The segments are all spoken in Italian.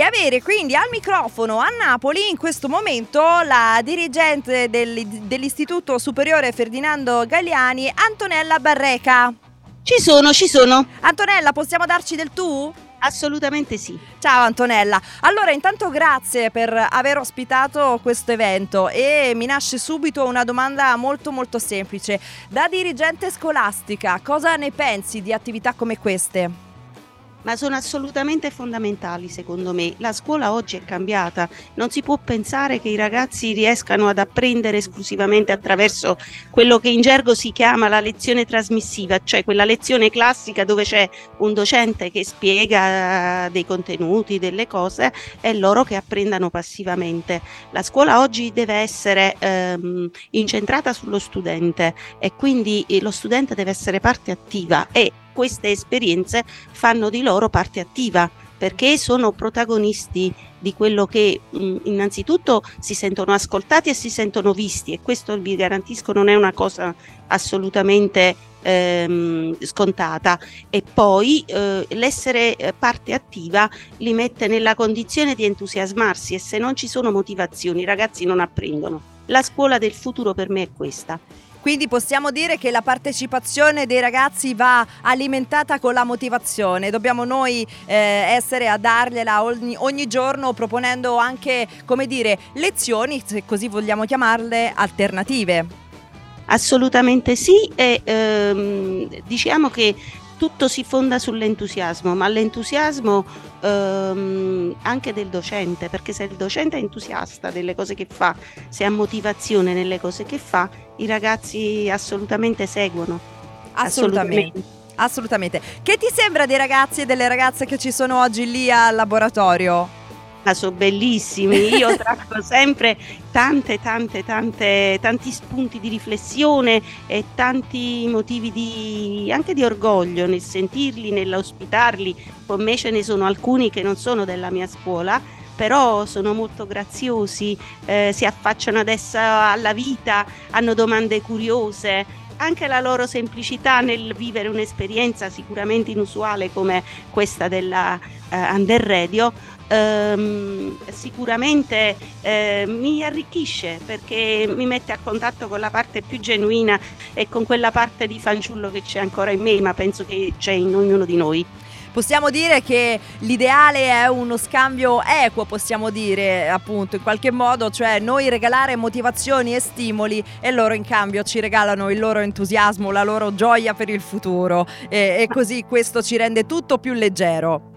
avere quindi al microfono a Napoli in questo momento la dirigente del, dell'Istituto Superiore Ferdinando Galliani, Antonella Barreca. Ci sono, ci sono. Antonella, possiamo darci del tu? Assolutamente sì. Ciao Antonella. Allora, intanto grazie per aver ospitato questo evento e mi nasce subito una domanda molto molto semplice. Da dirigente scolastica, cosa ne pensi di attività come queste? Ma sono assolutamente fondamentali secondo me. La scuola oggi è cambiata, non si può pensare che i ragazzi riescano ad apprendere esclusivamente attraverso quello che in gergo si chiama la lezione trasmissiva, cioè quella lezione classica dove c'è un docente che spiega dei contenuti, delle cose e loro che apprendano passivamente. La scuola oggi deve essere ehm, incentrata sullo studente e quindi lo studente deve essere parte attiva e queste esperienze fanno di loro parte attiva perché sono protagonisti di quello che mh, innanzitutto si sentono ascoltati e si sentono visti e questo vi garantisco non è una cosa assolutamente ehm, scontata e poi eh, l'essere eh, parte attiva li mette nella condizione di entusiasmarsi e se non ci sono motivazioni i ragazzi non apprendono. La scuola del futuro per me è questa. Quindi possiamo dire che la partecipazione dei ragazzi va alimentata con la motivazione. Dobbiamo noi eh, essere a dargliela ogni, ogni, giorno proponendo anche, come dire, lezioni, se così vogliamo chiamarle, alternative. Assolutamente sì e ehm, diciamo che tutto si fonda sull'entusiasmo, ma l'entusiasmo ehm, anche del docente, perché se il docente è entusiasta delle cose che fa, se ha motivazione nelle cose che fa, i ragazzi assolutamente seguono. Assolutamente. assolutamente. Che ti sembra dei ragazzi e delle ragazze che ci sono oggi lì al laboratorio? Ah, sono bellissimi. Io tracco sempre tante, tante, tante, tanti spunti di riflessione e tanti motivi di, anche di orgoglio nel sentirli, nell'ospitarli. Con me ce ne sono alcuni che non sono della mia scuola, però sono molto graziosi, eh, si affacciano adesso alla vita, hanno domande curiose, anche la loro semplicità nel vivere un'esperienza sicuramente inusuale come questa della uh, Under Radio ehm, sicuramente eh, mi arricchisce perché mi mette a contatto con la parte più genuina e con quella parte di fanciullo che c'è ancora in me, ma penso che c'è in ognuno di noi. Possiamo dire che l'ideale è uno scambio equo, possiamo dire appunto in qualche modo, cioè noi regalare motivazioni e stimoli e loro in cambio ci regalano il loro entusiasmo, la loro gioia per il futuro e, e così questo ci rende tutto più leggero.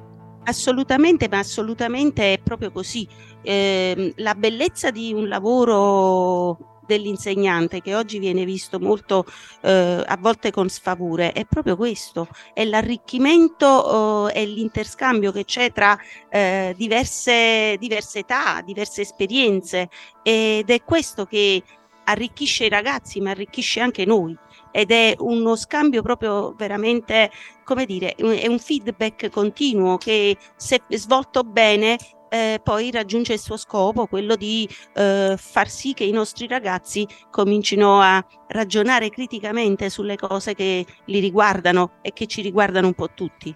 Assolutamente, ma assolutamente è proprio così. Eh, la bellezza di un lavoro dell'insegnante che oggi viene visto molto eh, a volte con sfavore è proprio questo, è l'arricchimento eh, e l'interscambio che c'è tra eh, diverse, diverse età, diverse esperienze. Ed è questo che arricchisce i ragazzi ma arricchisce anche noi. Ed è uno scambio proprio veramente, come dire, è un feedback continuo che se svolto bene eh, poi raggiunge il suo scopo, quello di eh, far sì che i nostri ragazzi comincino a ragionare criticamente sulle cose che li riguardano e che ci riguardano un po' tutti.